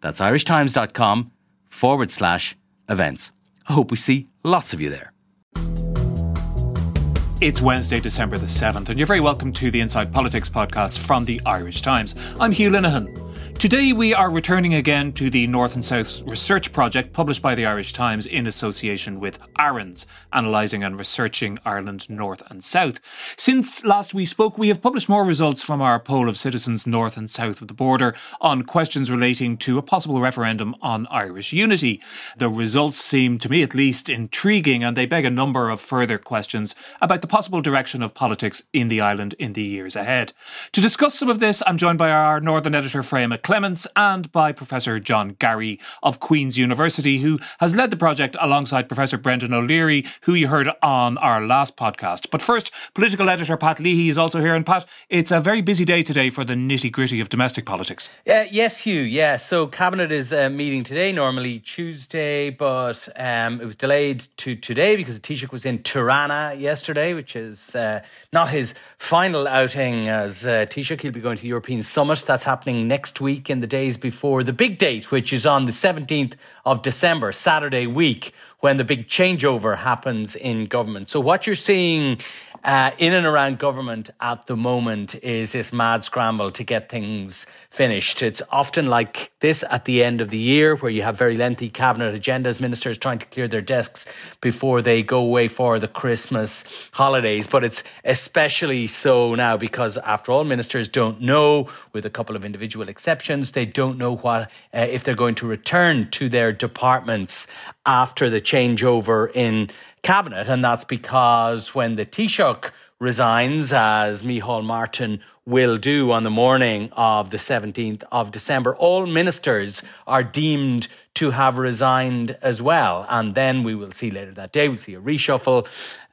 That's irishtimes.com forward slash events. I hope we see lots of you there. It's Wednesday, December the 7th, and you're very welcome to the Inside Politics podcast from the Irish Times. I'm Hugh Linehan. Today, we are returning again to the North and South Research Project published by the Irish Times in association with ARINS, analysing and researching Ireland North and South. Since last we spoke, we have published more results from our poll of citizens north and south of the border on questions relating to a possible referendum on Irish unity. The results seem, to me at least, intriguing and they beg a number of further questions about the possible direction of politics in the island in the years ahead. To discuss some of this, I'm joined by our Northern editor, Freya Clements and by Professor John Garry of Queen's University, who has led the project alongside Professor Brendan O'Leary, who you heard on our last podcast. But first, political editor Pat Leahy is also here. And Pat, it's a very busy day today for the nitty gritty of domestic politics. Uh, yes, Hugh. Yeah. So Cabinet is uh, meeting today, normally Tuesday, but um, it was delayed to today because Taoiseach was in Tirana yesterday, which is uh, not his final outing as uh, Taoiseach. He'll be going to the European Summit. That's happening next week week in the days before the big date, which is on the 17th of December, Saturday week, when the big changeover happens in government. So, what you're seeing uh, in and around government at the moment is this mad scramble to get things finished. It's often like this at the end of the year where you have very lengthy cabinet agendas, ministers trying to clear their desks before they go away for the Christmas holidays. But it's especially so now because, after all, ministers don't know, with a couple of individual exceptions, they don't know what uh, if they're going to return to their departments after the changeover in cabinet. And that's because when the Taoiseach resigns, as Micheál Martin will do on the morning of the 17th of December, all ministers are deemed to have resigned as well. And then we will see later that day, we'll see a reshuffle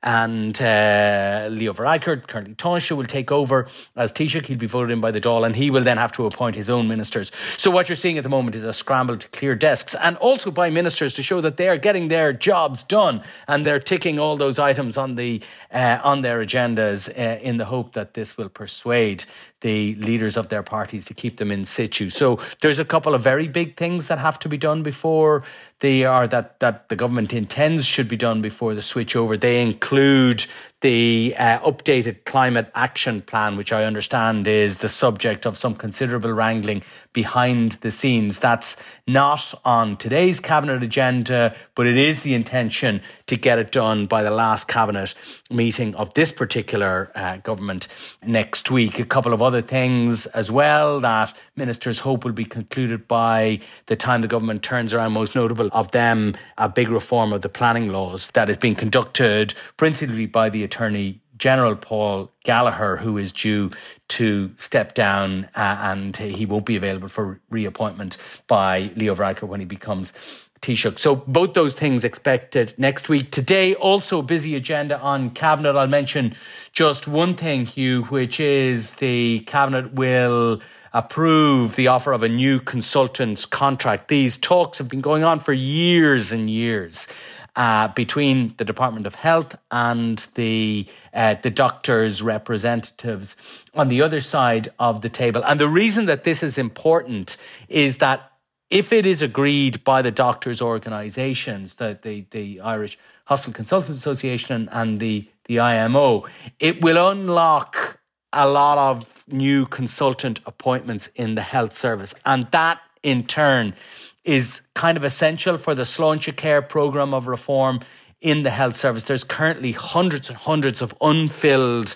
and uh, Leo Varadkar, currently Taoiseach, will take over as Taoiseach. He'll be voted in by the Dáil, and he will then have to appoint his own ministers. So what you're seeing at the moment is a scramble to clear desks, and also by ministers to show that they are getting their jobs done, and they're ticking all those items on the uh, on their agendas uh, in the hope that this will persuade the leaders of their parties to keep them in situ. So there's a couple of very big things that have to be done before they are that that the government intends should be done before the switch over. They include the uh, updated climate action plan, which I understand is the subject of some considerable wrangling behind the scenes. That's not on today's cabinet agenda, but it is the intention to get it done by the last cabinet meeting of this particular uh, government next week. A couple of other things as well that ministers hope will be concluded by the time the government turns around, most notable of them, a big reform of the planning laws that is being conducted principally by the Attorney General Paul Gallagher, who is due to step down uh, and he won't be available for reappointment by Leo Varadkar when he becomes Taoiseach. So both those things expected next week. Today, also busy agenda on Cabinet. I'll mention just one thing, Hugh, which is the Cabinet will approve the offer of a new consultant's contract. These talks have been going on for years and years uh, between the Department of Health and the uh, the doctors' representatives on the other side of the table. And the reason that this is important is that if it is agreed by the doctors' organisations, the, the, the Irish Hospital Consultants Association and, and the, the IMO, it will unlock a lot of new consultant appointments in the health service. And that in turn is kind of essential for the Sláinte Care program of reform in the health service. There's currently hundreds and hundreds of unfilled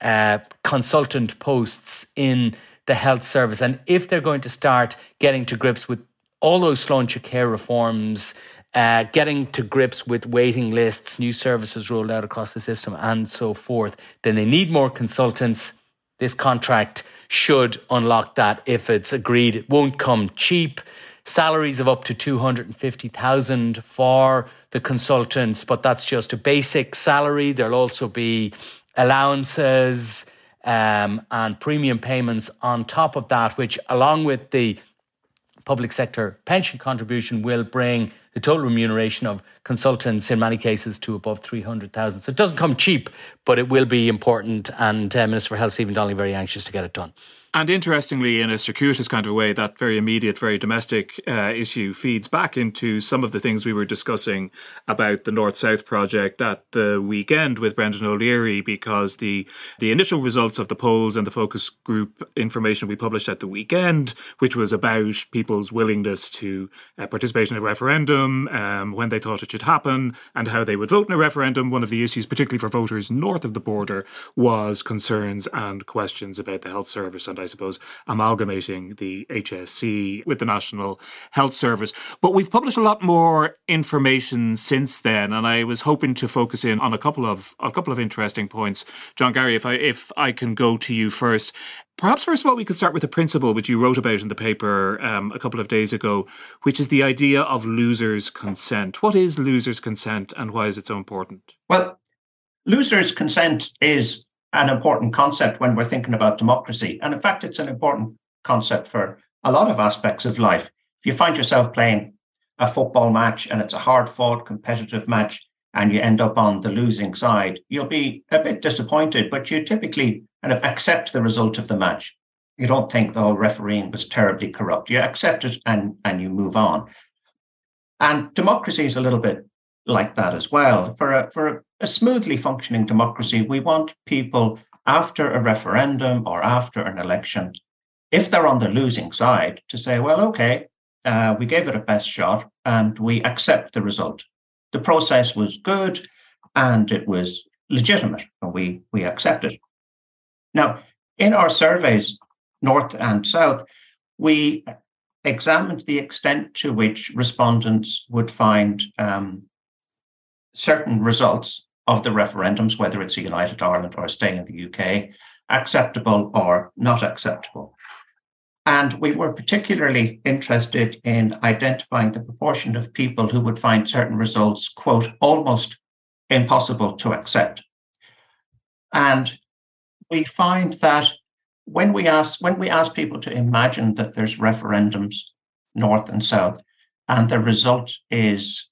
uh, consultant posts in the health service. And if they're going to start getting to grips with all those Sláinte Care reforms, uh, getting to grips with waiting lists, new services rolled out across the system, and so forth, then they need more consultants. This contract should unlock that if it's agreed. It won't come cheap salaries of up to 250,000 for the consultants, but that's just a basic salary. There'll also be allowances um, and premium payments on top of that, which, along with the public sector pension contribution, will bring the total remuneration of consultants in many cases to above 300,000. So it doesn't come cheap, but it will be important. And uh, Minister for Health, Stephen Donnelly, very anxious to get it done. And interestingly, in a circuitous kind of way, that very immediate, very domestic uh, issue feeds back into some of the things we were discussing about the North South project at the weekend with Brendan O'Leary, because the, the initial results of the polls and the focus group information we published at the weekend, which was about people's willingness to uh, participate in a referendum, um, when they thought it should happen, and how they would vote in a referendum, one of the issues, particularly for voters north of the border, was concerns and questions about the health service and I suppose, amalgamating the HSC with the National Health Service. But we've published a lot more information since then, and I was hoping to focus in on a couple of a couple of interesting points. John Garry, if I if I can go to you first. Perhaps first of all, we could start with a principle which you wrote about in the paper um, a couple of days ago, which is the idea of losers' consent. What is losers' consent, and why is it so important? Well, losers' consent is an important concept when we're thinking about democracy. And in fact, it's an important concept for a lot of aspects of life. If you find yourself playing a football match and it's a hard fought competitive match and you end up on the losing side, you'll be a bit disappointed, but you typically kind of accept the result of the match. You don't think the whole refereeing was terribly corrupt. You accept it and, and you move on. And democracy is a little bit like that as well. For a, for a, a smoothly functioning democracy, we want people after a referendum or after an election, if they're on the losing side, to say, well, okay, uh, we gave it a best shot and we accept the result. The process was good and it was legitimate, and we, we accept it. Now, in our surveys, North and South, we examined the extent to which respondents would find um, certain results of the referendums, whether it's a United Ireland or staying in the UK, acceptable or not acceptable. And we were particularly interested in identifying the proportion of people who would find certain results, quote, almost impossible to accept. And we find that when we ask when we ask people to imagine that there's referendums north and south, and the result is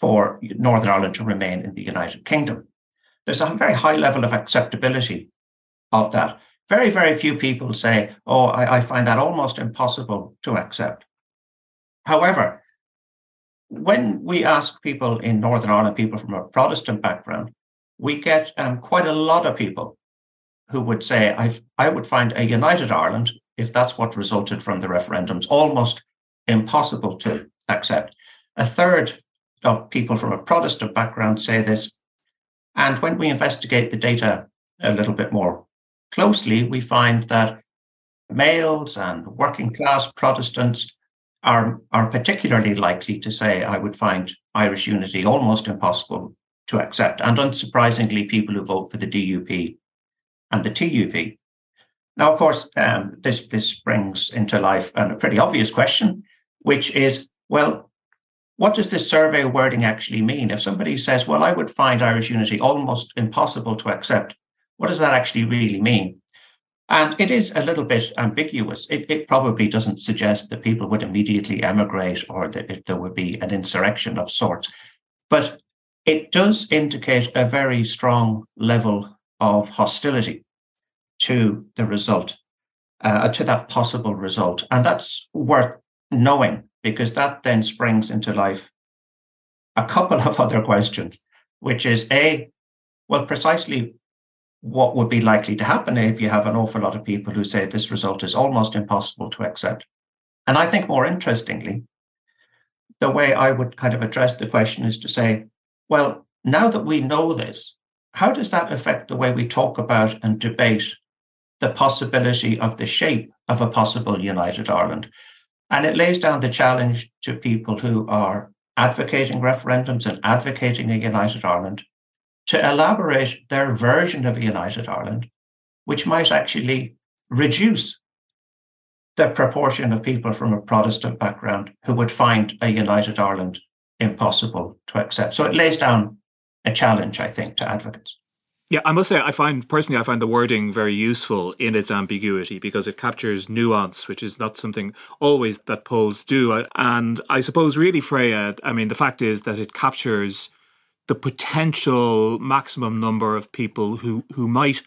for Northern Ireland to remain in the United Kingdom. There's a very high level of acceptability of that. Very, very few people say, Oh, I, I find that almost impossible to accept. However, when we ask people in Northern Ireland, people from a Protestant background, we get um, quite a lot of people who would say, i I would find a united Ireland, if that's what resulted from the referendums, almost impossible to accept. A third of people from a Protestant background say this. And when we investigate the data a little bit more closely, we find that males and working class Protestants are, are particularly likely to say, I would find Irish unity almost impossible to accept. And unsurprisingly, people who vote for the DUP and the TUV. Now, of course, um, this, this brings into life a pretty obvious question, which is well, what does this survey wording actually mean? If somebody says, well, I would find Irish unity almost impossible to accept, what does that actually really mean? And it is a little bit ambiguous. It, it probably doesn't suggest that people would immediately emigrate or that if there would be an insurrection of sorts. But it does indicate a very strong level of hostility to the result, uh, to that possible result. And that's worth knowing because that then springs into life a couple of other questions, which is A, well, precisely what would be likely to happen if you have an awful lot of people who say this result is almost impossible to accept. And I think more interestingly, the way I would kind of address the question is to say, well, now that we know this, how does that affect the way we talk about and debate the possibility of the shape of a possible united Ireland? And it lays down the challenge to people who are advocating referendums and advocating a united Ireland to elaborate their version of a united Ireland, which might actually reduce the proportion of people from a Protestant background who would find a united Ireland impossible to accept. So it lays down a challenge, I think, to advocates. Yeah, I must say, I find personally, I find the wording very useful in its ambiguity because it captures nuance, which is not something always that polls do. And I suppose, really, Freya, I mean, the fact is that it captures the potential maximum number of people who, who might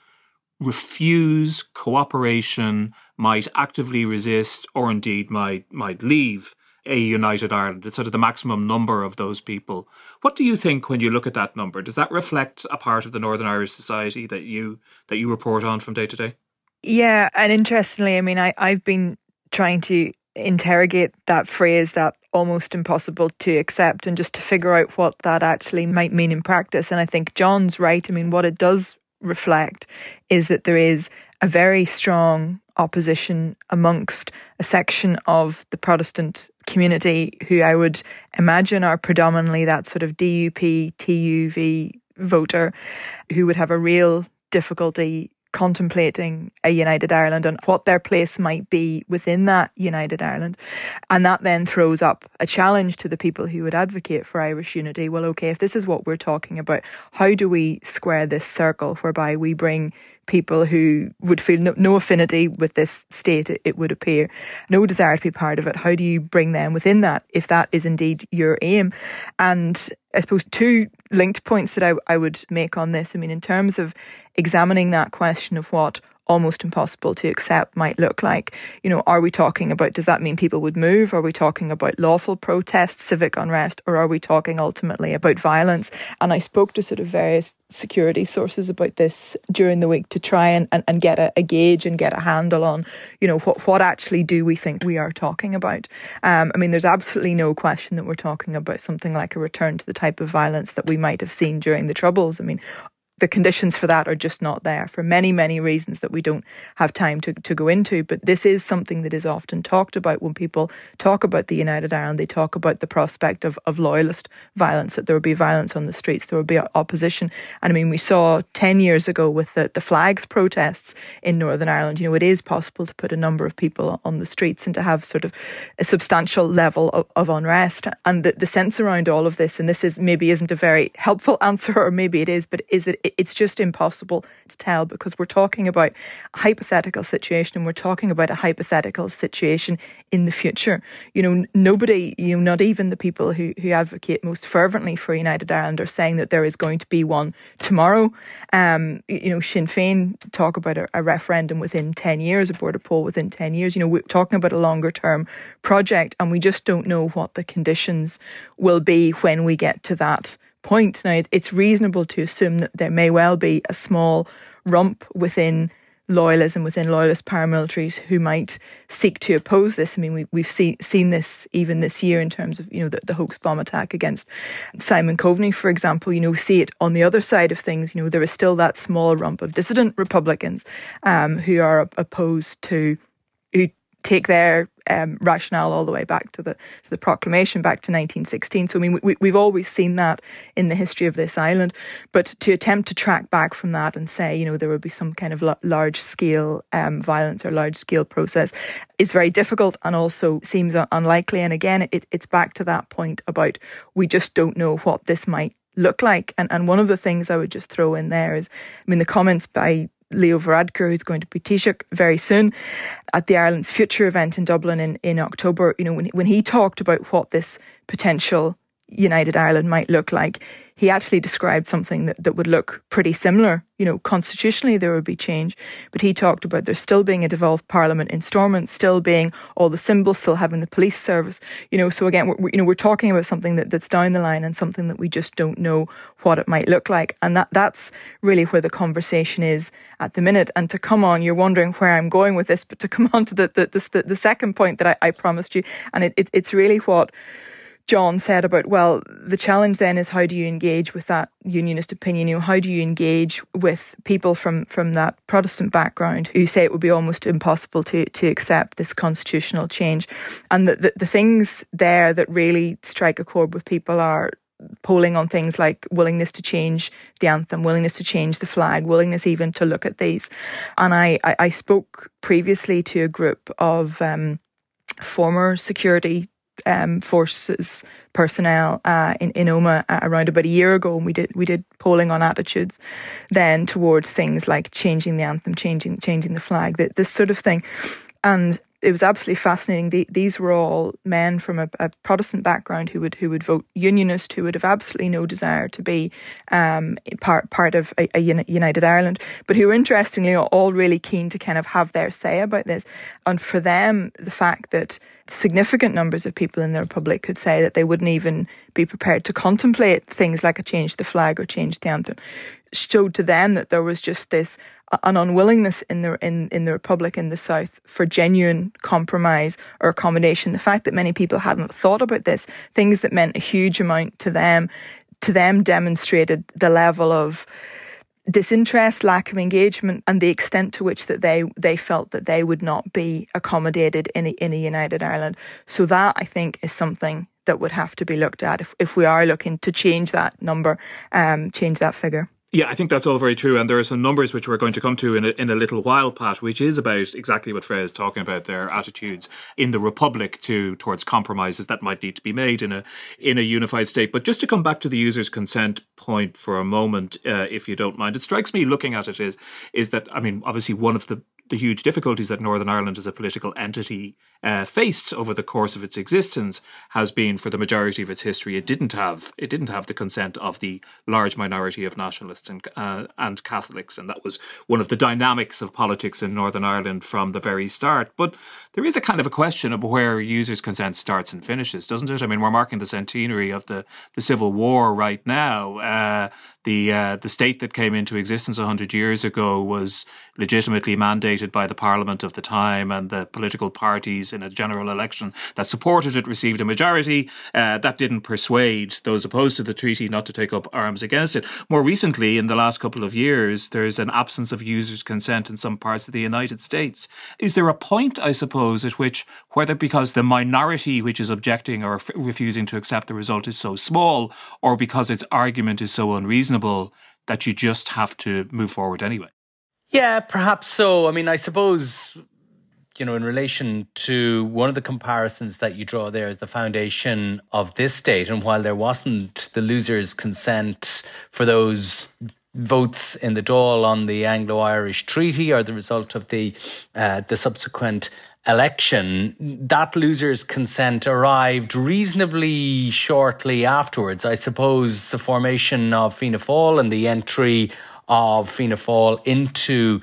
refuse cooperation, might actively resist, or indeed might might leave a united Ireland. It's sort of the maximum number of those people. What do you think when you look at that number? Does that reflect a part of the Northern Irish society that you that you report on from day to day? Yeah, and interestingly, I mean, I, I've been trying to interrogate that phrase that almost impossible to accept and just to figure out what that actually might mean in practice. And I think John's right. I mean, what it does reflect is that there is a very strong opposition amongst a section of the Protestant community who I would imagine are predominantly that sort of DUP, TUV voter who would have a real difficulty contemplating a united Ireland and what their place might be within that united Ireland. And that then throws up a challenge to the people who would advocate for Irish unity. Well, okay, if this is what we're talking about, how do we square this circle whereby we bring people who would feel no, no affinity with this state, it, would appear, no desire to be part of it. How do you bring them within that if that is indeed your aim? And I suppose two linked points that I, I would make on this. I mean, in terms of examining that question of what almost impossible to accept might look like. You know, are we talking about, does that mean people would move? Are we talking about lawful protests, civic unrest, or are we talking ultimately about violence? And I spoke to sort of various security sources about this during the week to try and, and, and get a, a gauge and get a handle on, you know, what, what actually do we think we are talking about? Um, I mean, there's absolutely no question that we're talking about something like a return to the type of violence that we might have seen during the Troubles. I mean, the conditions for that are just not there for many, many reasons that we don't have time to, to go into. But this is something that is often talked about when people talk about the United Ireland. They talk about the prospect of, of loyalist violence, that there will be violence on the streets, there will be opposition. And I mean, we saw 10 years ago with the, the flags protests in Northern Ireland, you know, it is possible to put a number of people on the streets and to have sort of a substantial level of, of unrest. And the, the sense around all of this, and this is maybe isn't a very helpful answer, or maybe it is, but is that it's just impossible to tell because we're talking about a hypothetical situation and we're talking about a hypothetical situation in the future. You know, nobody, you know, not even the people who, who advocate most fervently for United Ireland are saying that there is going to be one tomorrow. Um, you know, Sinn Féin talk about a, a referendum within 10 years, a border poll within 10 years. You know, we're talking about a longer term project and we just don't know what the conditions will be when we get to that point. Now, it's reasonable to assume that there may well be a small rump within loyalism, within loyalist paramilitaries who might seek to oppose this. I mean, we, we've see, seen this even this year in terms of, you know, the, the hoax bomb attack against Simon Coveney, for example. You know, we see it on the other side of things. You know, there is still that small rump of dissident Republicans um, who are opposed to, take their um, rationale all the way back to the to the proclamation back to 1916. So I mean, we, we've always seen that in the history of this island, but to attempt to track back from that and say, you know, there would be some kind of large scale um, violence or large scale process is very difficult and also seems unlikely. And again, it, it's back to that point about we just don't know what this might look like. And and one of the things I would just throw in there is, I mean, the comments by Leo Varadkar, who's going to be Taoiseach very soon at the Ireland's Future event in Dublin in, in October. You know, when, when he talked about what this potential United Ireland might look like, he actually described something that, that would look pretty similar. You know, constitutionally there would be change, but he talked about there still being a devolved parliament in Stormont, still being all the symbols, still having the police service. You know, so again, we're, you know, we're talking about something that, that's down the line and something that we just don't know what it might look like, and that that's really where the conversation is at the minute. And to come on, you're wondering where I'm going with this, but to come on to the the, the, the second point that I, I promised you, and it, it, it's really what John said about, well, the challenge then is how do you engage with that unionist opinion? You know, how do you engage with people from, from that Protestant background who say it would be almost impossible to, to accept this constitutional change? And the, the, the things there that really strike a chord with people are polling on things like willingness to change the anthem, willingness to change the flag, willingness even to look at these. And I, I, I spoke previously to a group of um, former security um, forces personnel uh, in, in Omagh uh, around about a year ago, and we did we did polling on attitudes then towards things like changing the anthem, changing changing the flag, that this sort of thing, and it was absolutely fascinating. The, these were all men from a, a, Protestant background who would who would vote Unionist, who would have absolutely no desire to be um, part part of a, a, United Ireland, but who were interestingly all really keen to kind of have their say about this. And for them, the fact that significant numbers of people in the Republic could say that they wouldn't even be prepared to contemplate things like a change the flag or change the anthem showed to them that there was just this an unwillingness in the in, in the Republic in the South for genuine compromise or accommodation. The fact that many people hadn't thought about this, things that meant a huge amount to them, to them demonstrated the level of disinterest, lack of engagement, and the extent to which that they they felt that they would not be accommodated in a, in a united Ireland. So that I think is something that would have to be looked at if, if we are looking to change that number, um, change that figure. Yeah, I think that's all very true. And there are some numbers which we're going to come to in a, in a little while, Pat, which is about exactly what Freya is talking about their attitudes in the Republic to towards compromises that might need to be made in a in a unified state. But just to come back to the loser's consent point for a moment, uh, if you don't mind, it strikes me looking at it is is that I mean, obviously one of the the huge difficulties that Northern Ireland as a political entity uh, faced over the course of its existence has been for the majority of its history. It didn't have it didn't have the consent of the large minority of nationalists and uh, and Catholics. And that was one of the dynamics of politics in Northern Ireland from the very start. But there is a kind of a question of where losers consent starts and finishes doesn't it? I mean we're marking the centenary of the the civil war right now. Uh, the uh, the state that came into existence 100 years ago was legitimately mandated by the parliament of the time and the political parties in a general election that supported it received a majority. Uh, that didn't persuade those opposed to the treaty not to take up arms against it. More recently, in the last couple of years, there's an absence of losers' consent in some parts of the United States. Is there a point, I suppose, at which, whether because the minority which is objecting or f- refusing to accept the result is so small, or because its argument is so unreasonable, that you just have to move forward anyway? Yeah, perhaps so. I mean, I suppose, you know, in relation to one of the comparisons that you draw there is the foundation of this state. And while there wasn't the loser's consent for those votes in the Dáil on the Anglo-Irish Treaty or the result of the uh, the subsequent election, that loser's consent arrived reasonably shortly afterwards. I suppose the formation of Fianna Fáil and the entry of Fianna Fáil into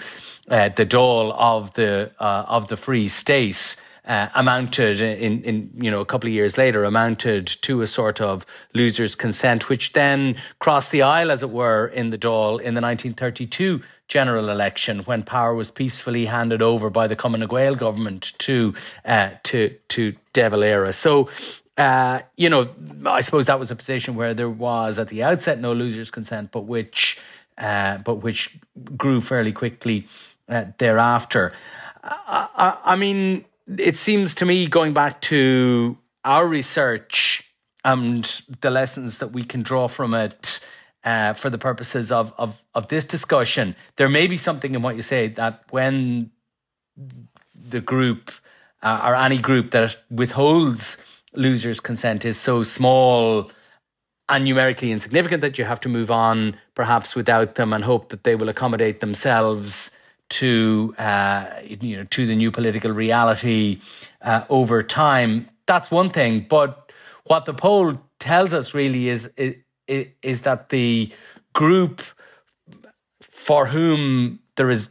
uh, the Dáil of the uh, of the Free State. Uh, amounted in, in you know a couple of years later amounted to a sort of loser's consent, which then crossed the aisle, as it were, in the Dáil in the 1932 general election when power was peacefully handed over by the Cumann na nGaedheal government to uh, to to De Valera. So. Uh, you know, I suppose that was a position where there was at the outset no loser's consent, but which uh, but which grew fairly quickly uh, thereafter. I, I, I, mean, it seems to me, going back to our research and the lessons that we can draw from it uh, for the purposes of, of, of this discussion, there may be something in what you say that when the group uh, or any group that withholds losers' consent is so small and numerically insignificant that you have to move on perhaps without them and hope that they will accommodate themselves to uh, you know to the new political reality uh, over time. That's one thing, but what the poll tells us really is, is is that the group for whom there is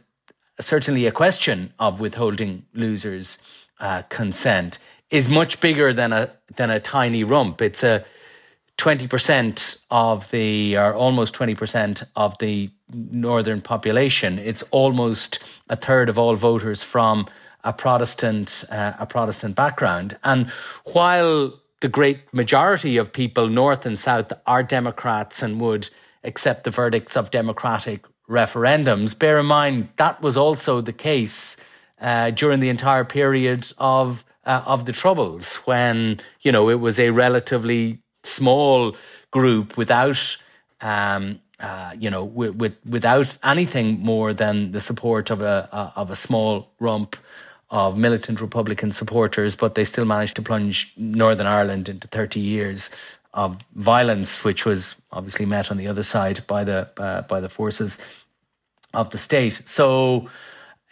certainly a question of withholding losers' uh, consent is much bigger than a than a tiny rump. It's a 20% of the, or almost 20% of the northern population. It's almost a third of all voters from a Protestant, uh, a Protestant background. And while the great majority of people, north and south, are Democrats and would accept the verdicts of democratic referendums, bear in mind that was also the case uh, during the entire period of uh, of the Troubles, when you know it was a relatively small group without um, uh, you know, with, with, without anything more than the support of a, a, of a small rump of militant Republican supporters, but they still managed to plunge Northern Ireland into 30 years of violence, which was obviously met on the other side by the uh, by the forces of the state. So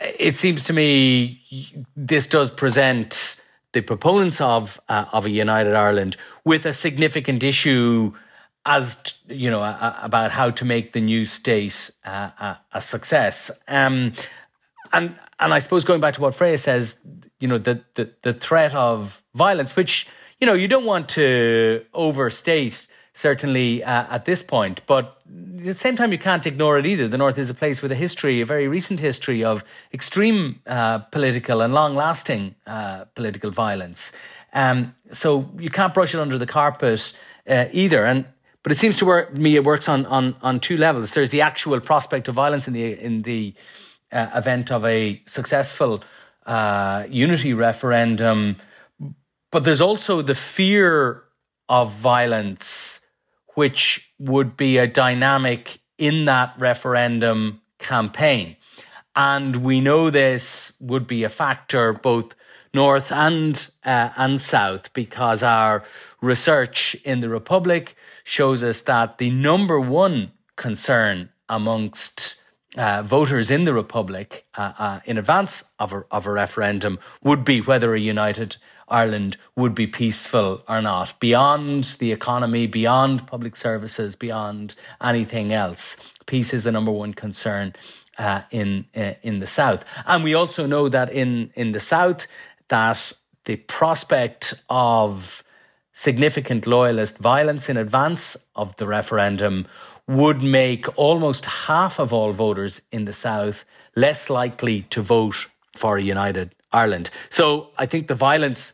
it seems to me this does present the proponents of uh, of a united Ireland with a significant issue as you know about how to make the new state uh, a, a, success. Um, and and I suppose going back to what Freya says, you know, the, the the threat of violence, which you know you don't want to overstate certainly uh, at this point. But at the same time, you can't ignore it either. The North is a place with a history, a very recent history of extreme uh, political and long lasting uh, political violence. Um, so you can't brush it under the carpet uh, either. And but it seems to work, me it works on, on, on two levels. There's the actual prospect of violence in the in the uh, event of a successful uh, unity referendum, but there's also the fear of violence which would be a dynamic in that referendum campaign. And we know this would be a factor both north and uh, and south because our research in the Republic shows us that the number one concern amongst uh, voters in the Republic uh, uh in advance of a, of a referendum would be whether a united Ireland would be peaceful or not, beyond the economy, beyond public services, beyond anything else. Peace is the number one concern uh, in uh, in the south, and we also know that in in the south that the prospect of significant loyalist violence in advance of the referendum would make almost half of all voters in the south less likely to vote for a united Ireland. So I think the violence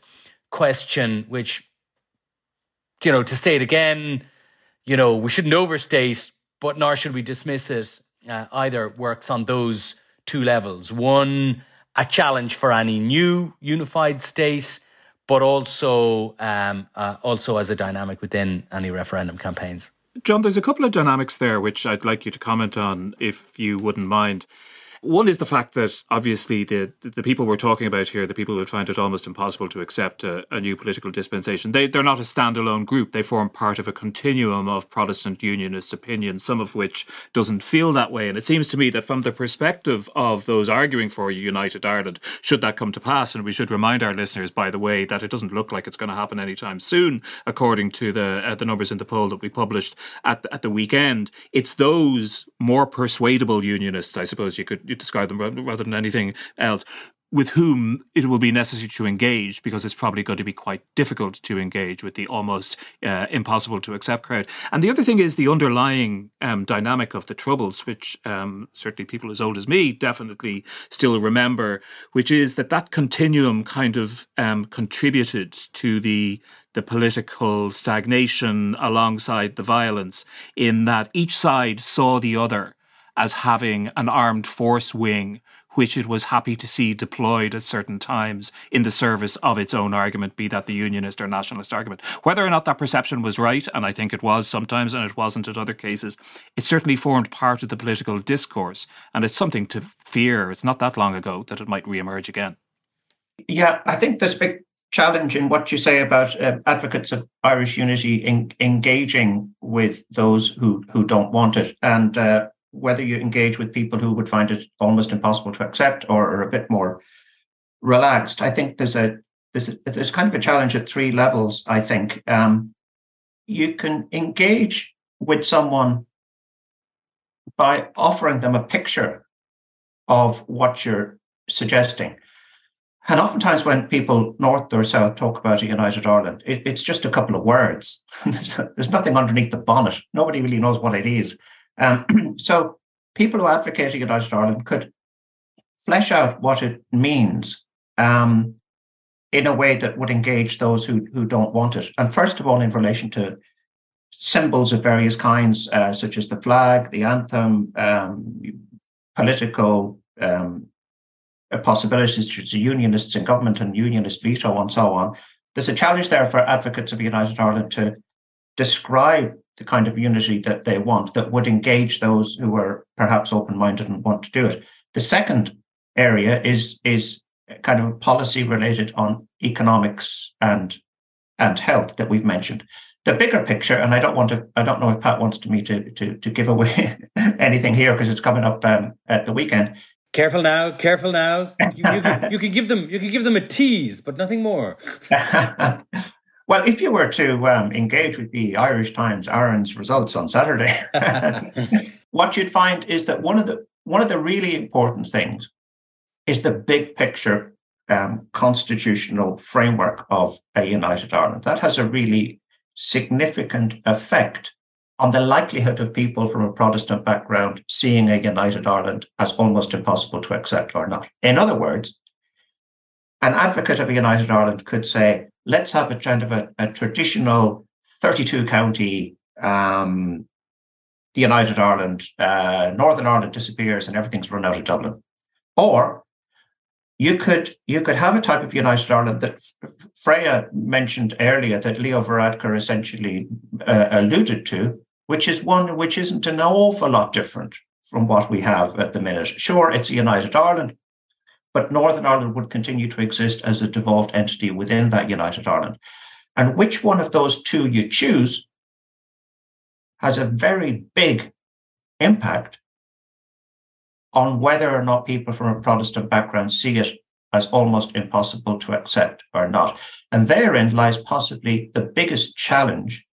question, which, you know, to state again, you know, we shouldn't overstate, but nor should we dismiss it uh, either, works on those two levels. One, a challenge for any new unified state, but also um, uh, also as a dynamic within any referendum campaigns. John, there's a couple of dynamics there which I'd like you to comment on, if you wouldn't mind. One is the fact that obviously the the people we're talking about here, the people who find it almost impossible to accept a, a, new political dispensation, they they're not a standalone group. They form part of a continuum of Protestant Unionist opinion, some of which doesn't feel that way. And it seems to me that from the perspective of those arguing for a united Ireland, should that come to pass, and we should remind our listeners, by the way, that it doesn't look like it's going to happen anytime soon, according to the uh, the numbers in the poll that we published at the, at the weekend. It's those more persuadable Unionists, I suppose you could describe them rather than anything else, with whom it will be necessary to engage because it's probably going to be quite difficult to engage with the almost uh, impossible to accept crowd. And the other thing is the underlying um, dynamic of the Troubles, which um, certainly people as old as me definitely still remember, which is that that continuum kind of um, contributed to the the political stagnation alongside the violence, in that each side saw the other as having an armed force wing which it was happy to see deployed at certain times in the service of its own argument, be that the unionist or nationalist argument. Whether or not that perception was right, and I think it was sometimes and it wasn't at other cases, it certainly formed part of the political discourse. And it's something to fear. It's not that long ago that it might re emerge again. Yeah, I think there's a big challenge in what you say about uh, advocates of Irish unity in, engaging with those who, who don't want it. And uh, whether you engage with people who would find it almost impossible to accept or are a bit more relaxed. I think there's a there's, there's kind of a challenge at three levels. I think um, you can engage with someone by offering them a picture of what you're suggesting. And oftentimes, when people north or south talk about a united Ireland, it, it's just a couple of words. There's nothing underneath the bonnet. Nobody really knows what it is. Um, so people who advocate a United Ireland could flesh out what it means um, in a way that would engage those who, who don't want it. And first of all, in relation to symbols of various kinds, uh, such as the flag, the anthem, um, political um, possibilities to unionists in government and unionist veto and so on. There's a challenge there for advocates of United Ireland to describe the kind of unity that they want that would engage those who are perhaps open-minded and want to do it. The second area is is kind of policy related on economics and and health that we've mentioned. The bigger picture, and I don't want to, I don't know if Pat wants to me to to, to give away anything here because it's coming up um, at the weekend. Careful now, careful now. You, you, can, you, can, give them, you can give them a tease, but nothing more. well, if you were to um, engage with the Irish Times ARINS results on Saturday, what you'd find is that one of the one of the really important things is the big picture um, constitutional framework of a united Ireland. That has a really significant effect on the likelihood of people from a Protestant background seeing a united Ireland as almost impossible to accept or not. In other words, an advocate of a united Ireland could say, let's have a kind of a, a traditional 32 county um, United Ireland, uh, Northern Ireland disappears and everything's run out of Dublin. Or you could you could have a type of United Ireland that Freya mentioned earlier that Leo Varadkar essentially uh, alluded to, which is one which isn't an awful lot different from what we have at the minute. Sure, it's a United Ireland, but Northern Ireland would continue to exist as a devolved entity within that United Ireland. And which one of those two you choose has a very big impact on whether or not people from a Protestant background see it as almost impossible to accept or not. And therein lies possibly the biggest challenge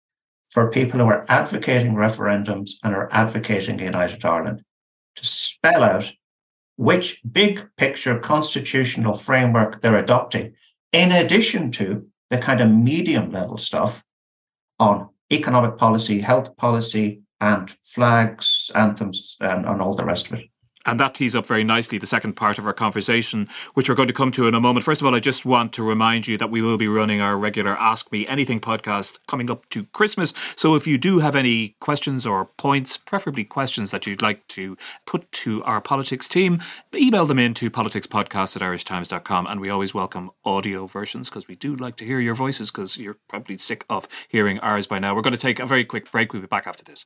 for people who are advocating referendums and are advocating United Ireland to spell out which big picture constitutional framework they're adopting, in addition to the kind of medium level stuff on economic policy, health policy, and flags, anthems, and, and all the rest of it. And that tees up very nicely the second part of our conversation, which we're going to come to in a moment. First of all, I just want to remind you that we will be running our regular Ask Me Anything podcast coming up to Christmas. So if you do have any questions or points, preferably questions that you'd like to put to our politics team, email them in to politicspodcast at irishtimes.com. And we always welcome audio versions because we do like to hear your voices because you're probably sick of hearing ours by now. We're going to take a very quick break. We'll be back after this.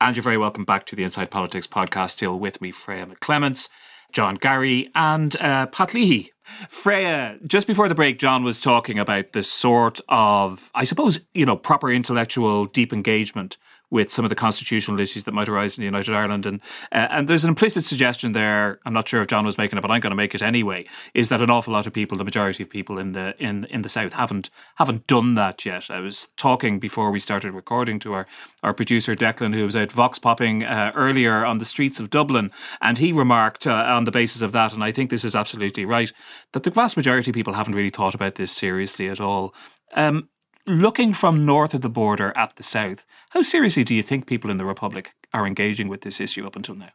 And you're very welcome back to the Inside Politics podcast, still with me, Freya McClements, John Garry, and uh, Pat Leahy. Freya, just before the break, John was talking about the sort of, I suppose, you know, proper intellectual deep engagement with some of the constitutional issues that might arise in the United Ireland. And uh, and there's an implicit suggestion there. I'm not sure if John was making it, but I'm going to make it anyway. Is that an awful lot of people, the majority of people in the in in the south, haven't haven't done that yet. I was talking before we started recording to our our producer Declan, who was out vox popping uh, earlier on the streets of Dublin, and he remarked uh, on the basis of that, and I think this is absolutely right, that the vast majority of people haven't really thought about this seriously at all. Um, looking from north of the border at the south, how seriously do you think people in the Republic are engaging with this issue up until now?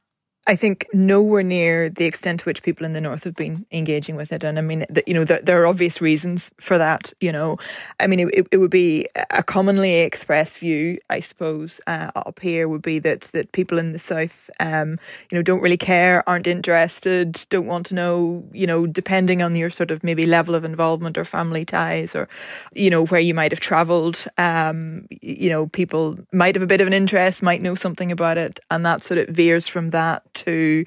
I think nowhere near the extent to which people in the north have been engaging with it, and I mean, the, you know, the, there are obvious reasons for that. You know, I mean, it, it would be a commonly expressed view, I suppose, uh, up here would be that that people in the south, um, you know, don't really care, aren't interested, don't want to know. You know, depending on your sort of maybe level of involvement or family ties, or you know, where you might have travelled, um, you know, people might have a bit of an interest, might know something about it, and that sort of veers from that to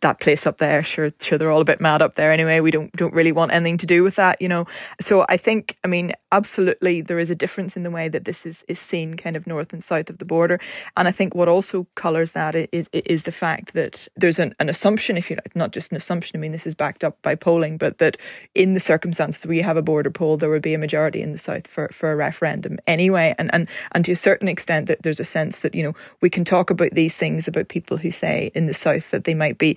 that place up there sure sure they're all a bit mad up there anyway. We don't don't really want anything to do with that you know. So i think i mean absolutely there is a difference in the way that this is is seen kind of north and south of the border. And i think what also colors that is is the fact that there's an, an assumption if you like not just an assumption i mean this is backed up by polling but that in the circumstances we have a border poll there would be a majority in the south for for a referendum anyway. And and and to a certain extent that there's a sense that you know we can talk about these things about people who say in the south that they might be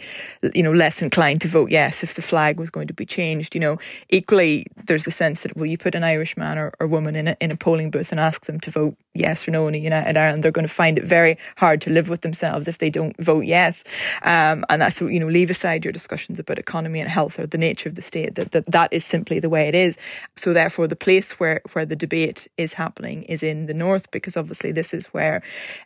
you know, less inclined to vote yes if the flag was going to be changed. You know, equally, there's the sense that will you put an Irish man or, or woman in a, in a polling booth and ask them to vote yes or no in a United Ireland, they're going to find it very hard to live with themselves if they don't vote yes. Um, and that's you know, leave aside your discussions about economy and health or the nature of the state. That that, that is simply the way it is. So therefore, the place where where the debate is happening is in the north because obviously this is where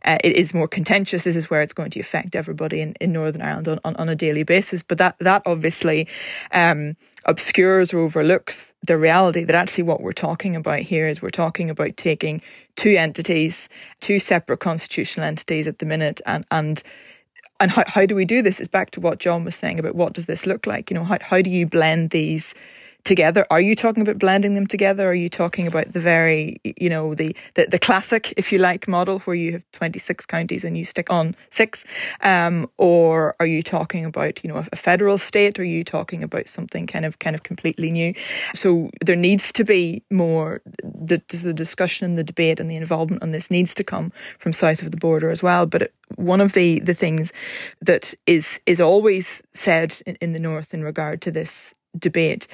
uh, it is more contentious. This is where it's going to affect everybody in, in Northern Ireland on, on, on a daily basis. But that that obviously um, obscures or overlooks the reality that actually what we're talking about here is we're talking about taking two entities, two separate constitutional entities at the minute, and and and how, how do we do this? It's back to what John was saying about what does this look like? You know, how, how do you blend these together? Are you talking about blending them together? Are you talking about the very, you know, the, the, the classic, if you like, model where you have 26 counties and you stick on six? Um, or are you talking about, you know, a federal state? Are you talking about something kind of kind of completely new? So there needs to be more, the, the discussion the debate and the involvement on this needs to come from south of the border as well. But one of the, the things that is is always said in, in the north in regard to this debate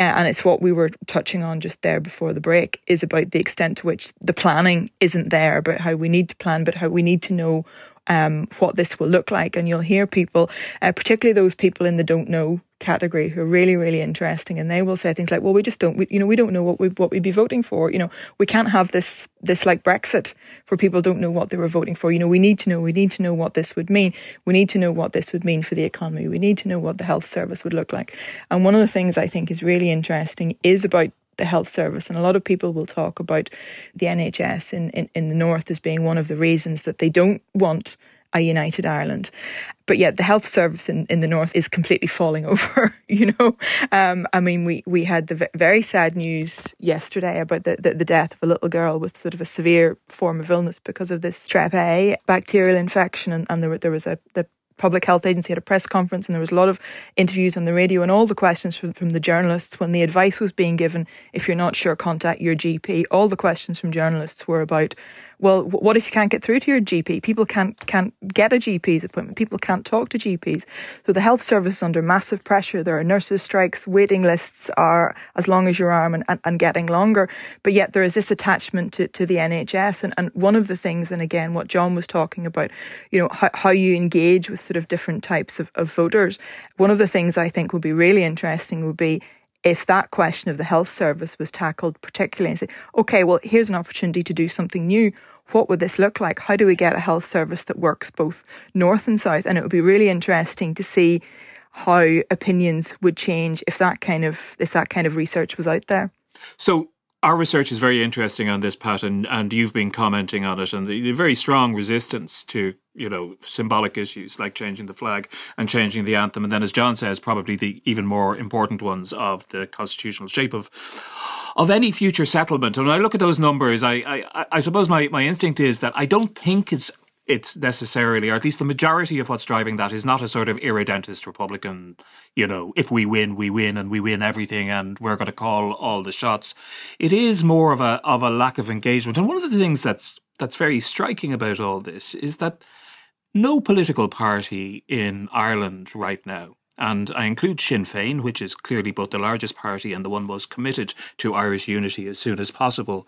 and it's what we were touching on just there before the break is about the extent to which the planning isn't there about how we need to plan but how we need to know um, what this will look like. And you'll hear people uh, particularly those people in the don't know category who are really really interesting and they will say things like well we just don't we, you know we don't know what we what we'd be voting for you know we can't have this this like brexit where people don't know what they were voting for you know we need to know we need to know what this would mean we need to know what this would mean for the economy we need to know what the health service would look like and one of the things i think is really interesting is about the health service. And a lot of people will talk about the NHS in, in, in the north as being one of the reasons that they don't want a united Ireland. But yet the health service in, in the north is completely falling over, you know. Um, I mean, we, we had the very sad news yesterday about the, the, the, death of a little girl with sort of a severe form of illness because of this strep A bacterial infection. And, and there, there was a, the public health agency had a press conference and there was a lot of interviews on the radio and all the questions from, from the journalists when the advice was being given if you're not sure contact your gp all the questions from journalists were about well, what if you can't get through to your GP? People can't can't get a GP's appointment. People can't talk to GPs. So the health service is under massive pressure. There are nurses' strikes. Waiting lists are as long as your arm and, and, and getting longer. But yet there is this attachment to, to the NHS. And, and one of the things, and again, what John was talking about, you know, how, how you engage with sort of different types of, of voters. One of the things I think would be really interesting would be if that question of the health service was tackled particularly and say, okay, well, here's an opportunity to do something new what would this look like? How do we get a health service that works both north and south? And it would be really interesting to see how opinions would change if that kind of if that kind of research was out there. So our research is very interesting on this pattern, and you've been commenting on it, and the, the, very strong resistance to you know symbolic issues like changing the flag and changing the anthem, and then, as John says, probably the even more important ones of the constitutional shape of of any future settlement. And when I look at those numbers, I, I, I suppose my, my instinct is that I don't think it's it's necessarily, or at least the majority of what's driving that is not a sort of irredentist Republican, you know, if we win, we win and we win everything and we're going to call all the shots. It is more of a of a lack of engagement. And one of the things that's that's very striking about all this is that no political party in Ireland right now and I include Sinn Féin, which is clearly both the largest party and the one most committed to Irish unity as soon as possible,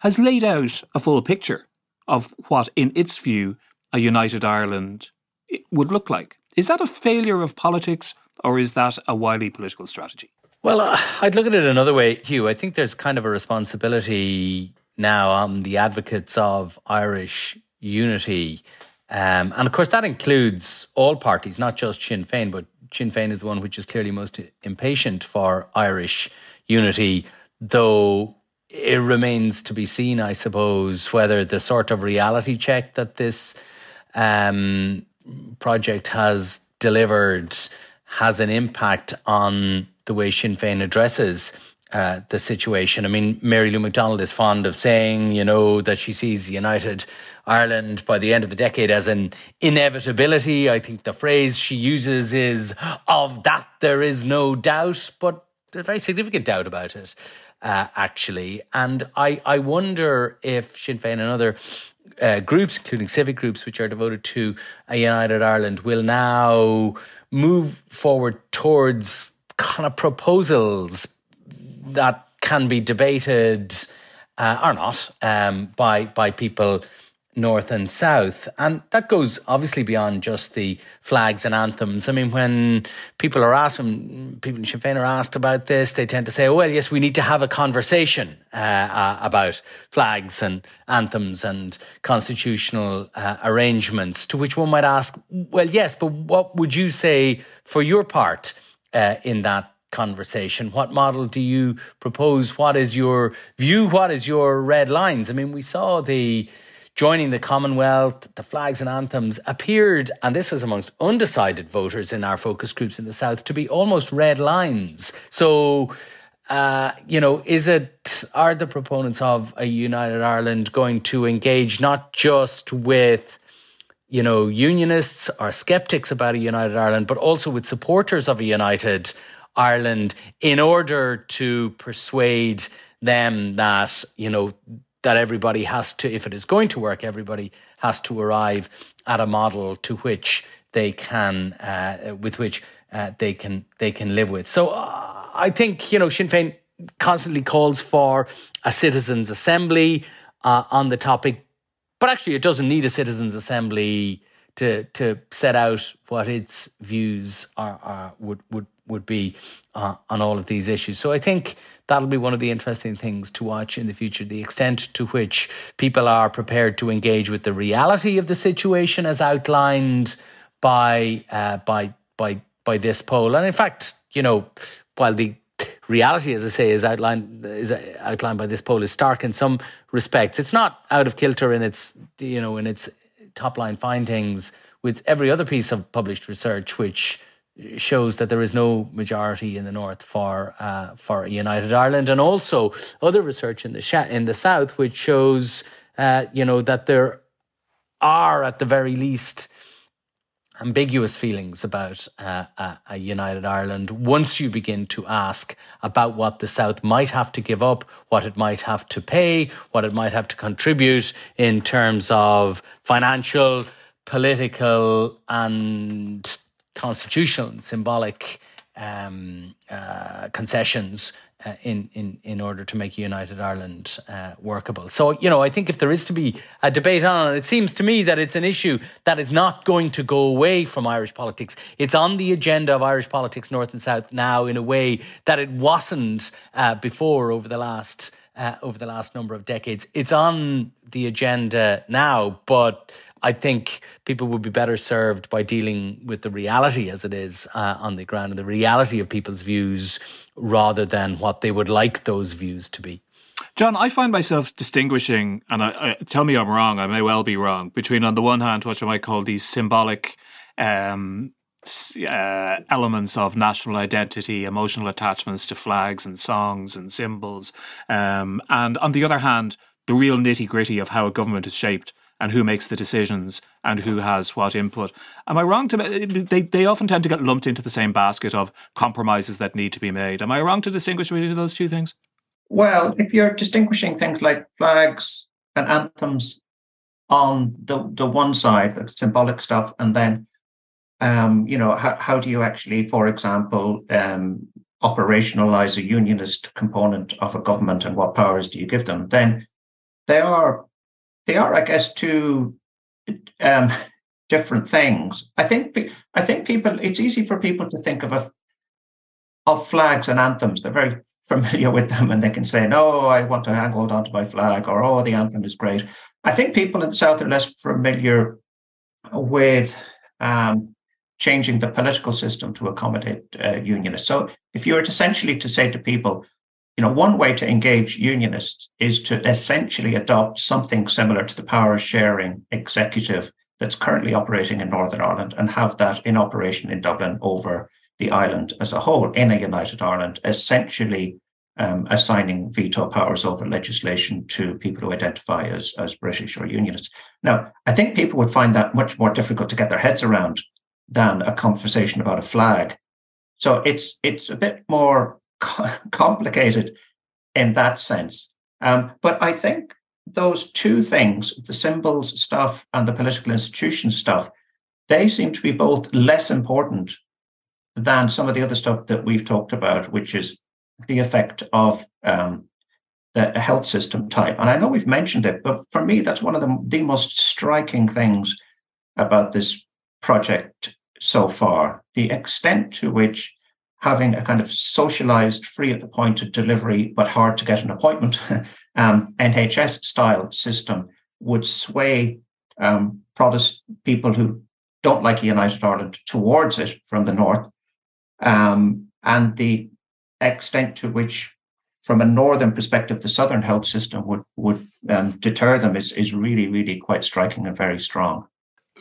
has laid out a full picture of what, in its view, a united Ireland would look like. Is that a failure of politics or is that a wily political strategy? Well, uh, I'd look at it another way, Hugh. I think there's kind of a responsibility now on the advocates of Irish unity. Um, and of course, that includes all parties, not just Sinn Féin, but Sinn Féin is the one which is clearly most impatient for Irish unity, though it remains to be seen, I suppose, whether the sort of reality check that this um, project has delivered has an impact on the way Sinn Féin addresses uh, the situation. I mean, Mary Lou McDonald is fond of saying, you know, that she sees United Ireland by the end of the decade as an inevitability. I think the phrase she uses is, of that there is no doubt, but there's very significant doubt about it, uh, actually. And I, I wonder if Sinn Féin and other uh, groups, including civic groups, which are devoted to a United Ireland, will now move forward towards kind of proposals that can be debated uh, or not um, by by people north and south, and that goes obviously beyond just the flags and anthems. I mean, when people are asked, when people in Sinn Féin are asked about this, they tend to say, oh, "Well, yes, we need to have a conversation uh, uh, about flags and anthems and constitutional uh, arrangements." To which one might ask, "Well, yes, but what would you say for your part uh, in that conversation? What model do you propose? What is your view? What is your red lines? I mean, we saw the joining the Commonwealth, the flags and anthems appeared, and this was amongst undecided voters in our focus groups in the South, to be almost red lines. So, uh, you know, is it, are the proponents of a united Ireland going to engage not just with you know, unionists or skeptics about a united Ireland, but also with supporters of a united Ireland in order to persuade them that, you know, that everybody has to, if it is going to work, everybody has to arrive at a model to which they can, uh, with which uh, they can they can live with. So uh, I think you know Sinn Féin constantly calls for a citizens' assembly uh, on the topic, but actually, it doesn't need a citizens' assembly to to set out what its views are, are would would would be uh, on all of these issues. So I think that'll be one of the interesting things to watch in the future: the extent to which people are prepared to engage with the reality of the situation as outlined by uh, by by by this poll. And in fact, you know, while the reality, as I say, is outlined is outlined by this poll is stark in some respects. It's not out of kilter in its you know in its top line findings with every other piece of published research, which shows that there is no majority in the north for uh, for united Ireland, and also other research in the sh- in the south, which shows uh, you know that there are at the very least ambiguous feelings about uh, a, a, united Ireland once you begin to ask about what the South might have to give up, what it might have to pay, what it might have to contribute in terms of financial, political, and constitutional and symbolic um, uh, concessions uh, in, in, in order to make United Ireland uh, workable. So, you know, I think if there is to be a debate on it, it seems to me that it's an issue that is not going to go away from Irish politics. It's on the agenda of Irish politics, North and South, now in a way that it wasn't uh, before over the last. Uh, over the last number of decades, it's on the agenda now, but I think people would be better served by dealing with the reality as it is uh, on the ground and the reality of people's views rather than what they would like those views to be. John, I find myself distinguishing, and I, I, tell me I'm wrong, I may well be wrong, between, on the one hand, what you might call these symbolic um, uh, elements of national identity, emotional attachments to flags and songs and symbols, um, and on the other hand, the real nitty gritty of how a government is shaped and who makes the decisions and who has what input. Am I wrong to they they often tend to get lumped into the same basket of compromises that need to be made. Am I wrong to distinguish between those two things? Well, if you're distinguishing things like flags and anthems on the the one side, the symbolic stuff, and then um, you know, how, how do you actually, for example, um, operationalize a unionist component of a government and what powers do you give them? Then they are they are, I guess, two um, different things. I think I think people. It's easy for people to think of a, of flags and anthems. They're very familiar with them, and they can say, "No, I want to hang hold on to my flag," or "Oh, the anthem is great." I think people in the south are less familiar with um, changing the political system to accommodate uh, unionists. So, if you were essentially to say to people, you know, one way to engage unionists is to essentially adopt something similar to the power sharing executive that's currently operating in Northern Ireland and have that in operation in Dublin over the island as a whole in a united Ireland, essentially um, assigning veto powers over legislation to people who identify as, as British or unionists. Now, I think people would find that much more difficult to get their heads around than a conversation about a flag. So it's it's a bit more complicated in that sense. Um, but I think those two things, the symbols stuff and the political institution stuff, they seem to be both less important than some of the other stuff that we've talked about, which is the effect of um, the health system type. And I know we've mentioned it, but for me, that's one of the, the most striking things about this project so far the extent to which having a kind of socialized, free at the point of delivery, but hard to get an appointment um, NHS style system would sway um, Protestant people who don't like united Ireland towards it from the north. Um, and the extent to which, from a northern perspective, the southern health system would would um, deter them is is really really quite striking and very strong.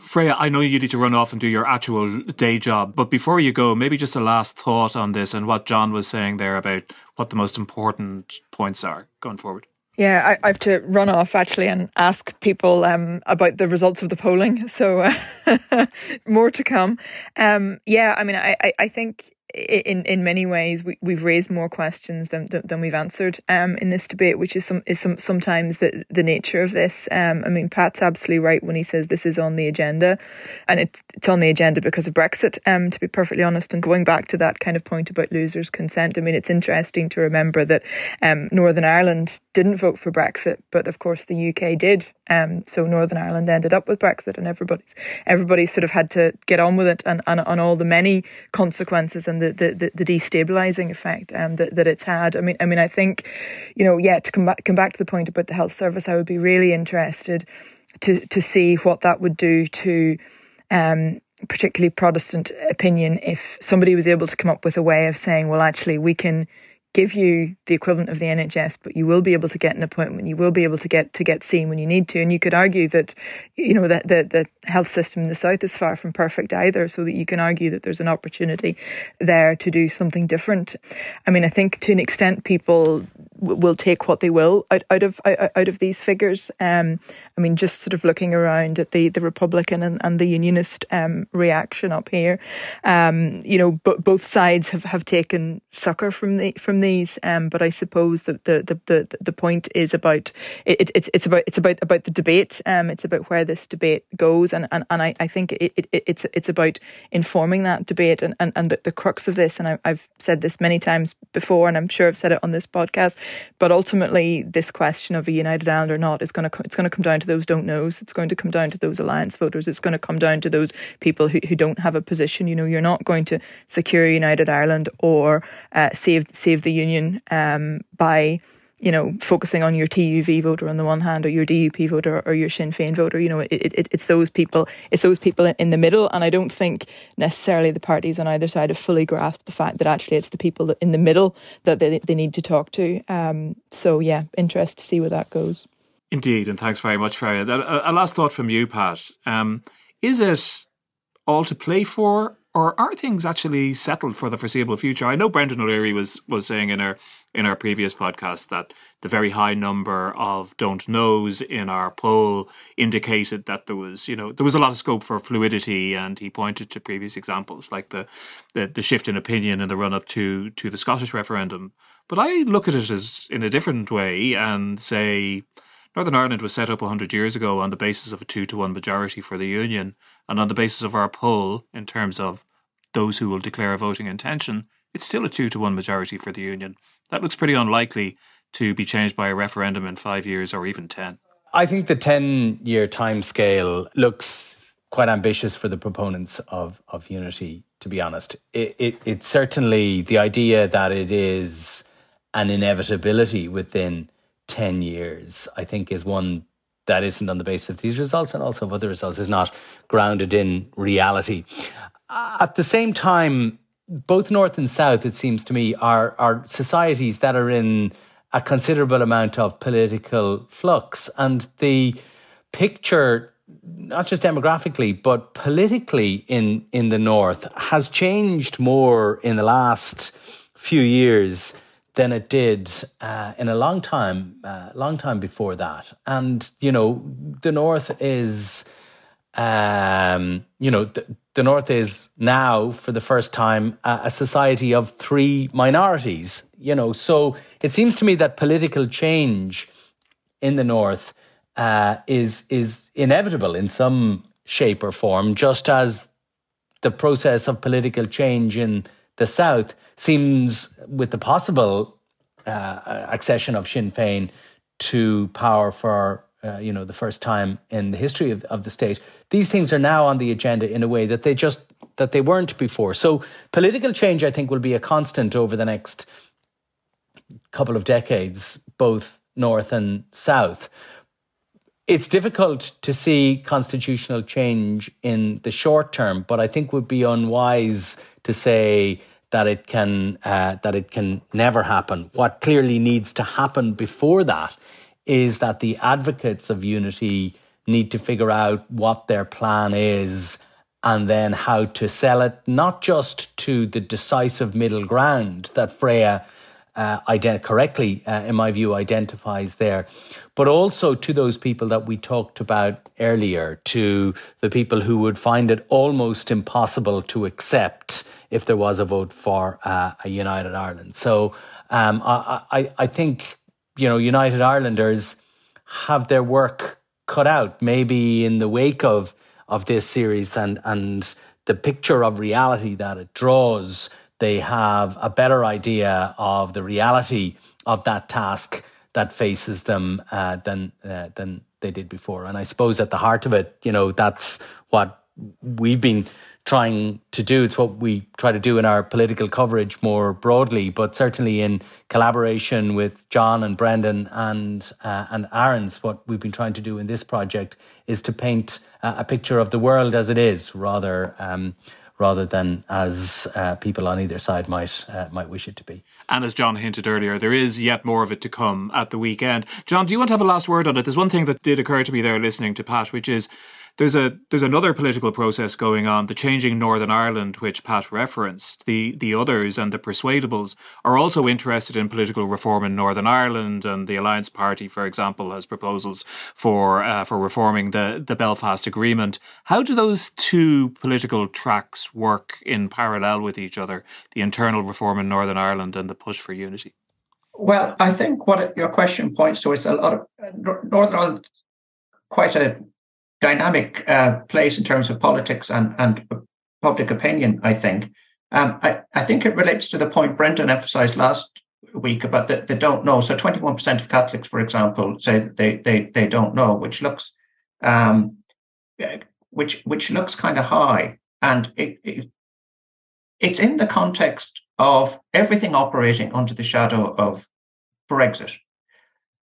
Freya, I know you need to run off and do your actual day job, but before you go, maybe just a last thought on this and what John was saying there about what the most important points are going forward. Yeah, I, I, have to run off actually and ask people um, about the results of the polling. So uh, more to come. Um, yeah, I mean, I, I, I think in in many ways we, we've raised more questions than than we've answered um, in this debate, which is some is some sometimes the the nature of this. Um, I mean, Pat's absolutely right when he says this is on the agenda, and it's it's on the agenda because of Brexit. Um, to be perfectly honest, and going back to that kind of point about losers' consent, I mean, it's interesting to remember that um, Northern Ireland didn't vote for Brexit, but of course the UK did. Um, so Northern Ireland ended up with Brexit, and everybody's everybody sort of had to get on with it, and, and on all the many consequences and the the, the, destabilizing effect um, that, that it's had. I mean, I mean, I think, you know, yeah, to come back come back to the point about the health service, I would be really interested to to see what that would do to. Um, particularly Protestant opinion, if somebody was able to come up with a way of saying, well, actually, we can give you the equivalent of the NHS, but you will be able to get an appointment. You will be able to get to get seen when you need to. And you could argue that, you know, that the, the health system in the south is far from perfect either, so that you can argue that there's an opportunity there to do something different. I mean, I think to an extent people will take what they will out, out of out, of these figures. Um, I mean, just sort of looking around at the, the Republican and, and the Unionist um, reaction up here, um, you know, but both sides have, have taken succor from the from these. Um, but I suppose that the, the, the, the point is about it, it's it's about it's about about the debate. Um, it's about where this debate goes, and and, and I, I think it, it, it's it's about informing that debate and and, and the, the crux of this. And I, I've said this many times before, and I'm sure I've said it on this podcast. But ultimately, this question of a united Ireland or not is going to it's going to come down to those don't knows. It's going to come down to those alliance voters. It's going to come down to those people who, who don't have a position. You know, you're not going to secure United Ireland or uh, save save the union um, by you know, focusing on your TUV voter on the one hand, or your DUP voter, or your Sinn Féin voter. You know, it, it, it's those people. It's those people in the middle, and I don't think necessarily the parties on either side have fully grasped the fact that actually it's the people in the middle that they they need to talk to. Um, so yeah, interest to see where that goes. Indeed, and thanks very much, Freya. A, a last thought from you, Pat. Um, is it all to play for, or are things actually settled for the foreseeable future? I know Brendan O'Leary was was saying in our in our previous podcast that the very high number of don't knows in our poll indicated that there was you know there was a lot of scope for fluidity, and he pointed to previous examples like the the, the shift in opinion in the run up to to the Scottish referendum. But I look at it as in a different way and say Northern Ireland was set up 100 years ago on the basis of a two to one majority for the Union, and on the basis of our poll in terms of those who will declare a voting intention, it's still a two to one majority for the Union. That looks pretty unlikely to be changed by a referendum in five years or even 10. I think the 10 year time scale looks quite ambitious for the proponents of, of unity, to be honest. It, it, it's certainly the idea that it is an inevitability within 10 years, I think, is one that isn't on the basis of these results and also of other results, is not grounded in reality. At the same time, both North and South, it seems to me, are, are societies that are in a considerable amount of political flux. And the picture, not just demographically, but politically in, in the North, has changed more in the last few years than it did uh, in a long time, uh, long time before that. And you know, the North is, um, you know, the, the, North is now for the first time a, a society of three minorities. You know, so it seems to me that political change in the North uh, is is inevitable in some shape or form, just as the process of political change in the South seems, with the possible uh, accession of Sinn Féin to power for uh, you know the first time in the history of, of the state, these things are now on the agenda in a way that they just that they weren't before. So political change, I think, will be a constant over the next couple of decades, both north and south. It's difficult to see constitutional change in the short term, but I think would be unwise to say that it can uh, that it can never happen. What clearly needs to happen before that is that the advocates of unity need to figure out what their plan is and then how to sell it, not just to the decisive middle ground that Freya uh, ident- correctly, uh, in my view, identifies there, but also to those people that we talked about earlier, to the people who would find it almost impossible to accept if there was a vote for uh, a United Ireland. So um, I, I, I think, you know, United Irelanders have their work cut out, maybe in the wake of, of this series and, and the picture of reality that it draws they have a better idea of the reality of that task that faces them uh, than uh, than they did before. And I suppose at the heart of it, you know, that's what we've been trying to do. It's what we try to do in our political coverage more broadly, but certainly in collaboration with John and Brendan and uh, and ARINS, what we've been trying to do in this project is to paint a picture of the world as it is, rather. Um, rather than as uh, people on either side might uh, might wish it to be. And as John hinted earlier, there is yet more of it to come at the weekend. John, do you want to have a last word on it? There's one thing that did occur to me there listening to Pat, which is there's a there's another political process going on, the changing Northern Ireland, which Pat referenced. The the others and the persuadables are also interested in political reform in Northern Ireland, and the Alliance Party, for example, has proposals for uh, for reforming the the Belfast Agreement. How do those two political tracks work in parallel with each other? The internal reform in Northern Ireland and the push for unity. Well, I think what your question points to is a lot of Northern Ireland, quite a dynamic uh, place in terms of politics and, and public opinion, I think. Um, I, I think it relates to the point Brendan emphasized last week about that they don't know. So 21% of Catholics, for example, say they they they don't know, which looks um, which which looks kind of high. And it, it it's in the context of everything operating under the shadow of Brexit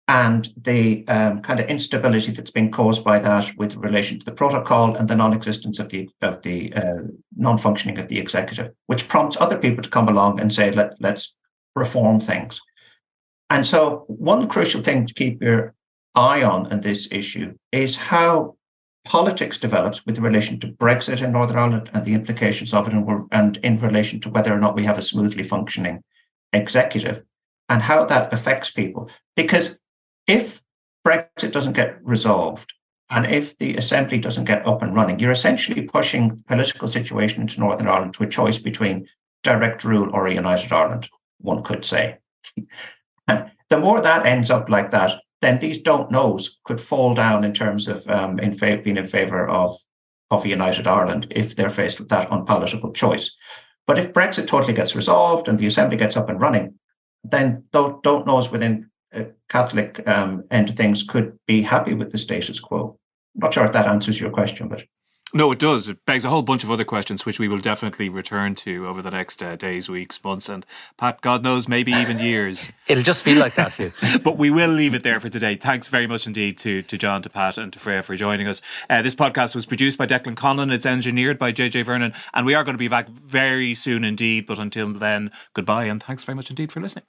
and the um, kind of instability that's been caused by that with relation to the protocol and the non-existence of the of the uh, non-functioning of the executive, which prompts other people to come along and say, Let, let's reform things. And so one crucial thing to keep your eye on in this issue is how politics develops with relation to Brexit in Northern Ireland and the implications of it, and, and in relation to whether or not we have a smoothly functioning executive and how that affects people. Because if Brexit doesn't get resolved, and if the assembly doesn't get up and running, you're essentially pushing the political situation into Northern Ireland to a choice between direct rule or a united Ireland, one could say. and the more that ends up like that, then these don't knows could fall down in terms of um, in fa- being in favour of, of a united Ireland if they're faced with that unpalatable choice. But if Brexit totally gets resolved and the assembly gets up and running, then don't, don't knows within Catholic um, end of things could be happy with the status quo. I'm not sure if that answers your question, but. No, it does. It begs a whole bunch of other questions, which we will definitely return to over the next uh, days, weeks, months, and Pat, God knows, maybe even years. It'll just feel like that, Hugh. but we will leave it there for today. Thanks very much indeed to, to John, to Pat, and to Freya for joining us. Uh, this podcast was produced by Declan Conlon. It's engineered by JJ Vernon, and we are going to be back very soon indeed. But until then, goodbye, and thanks very much indeed for listening.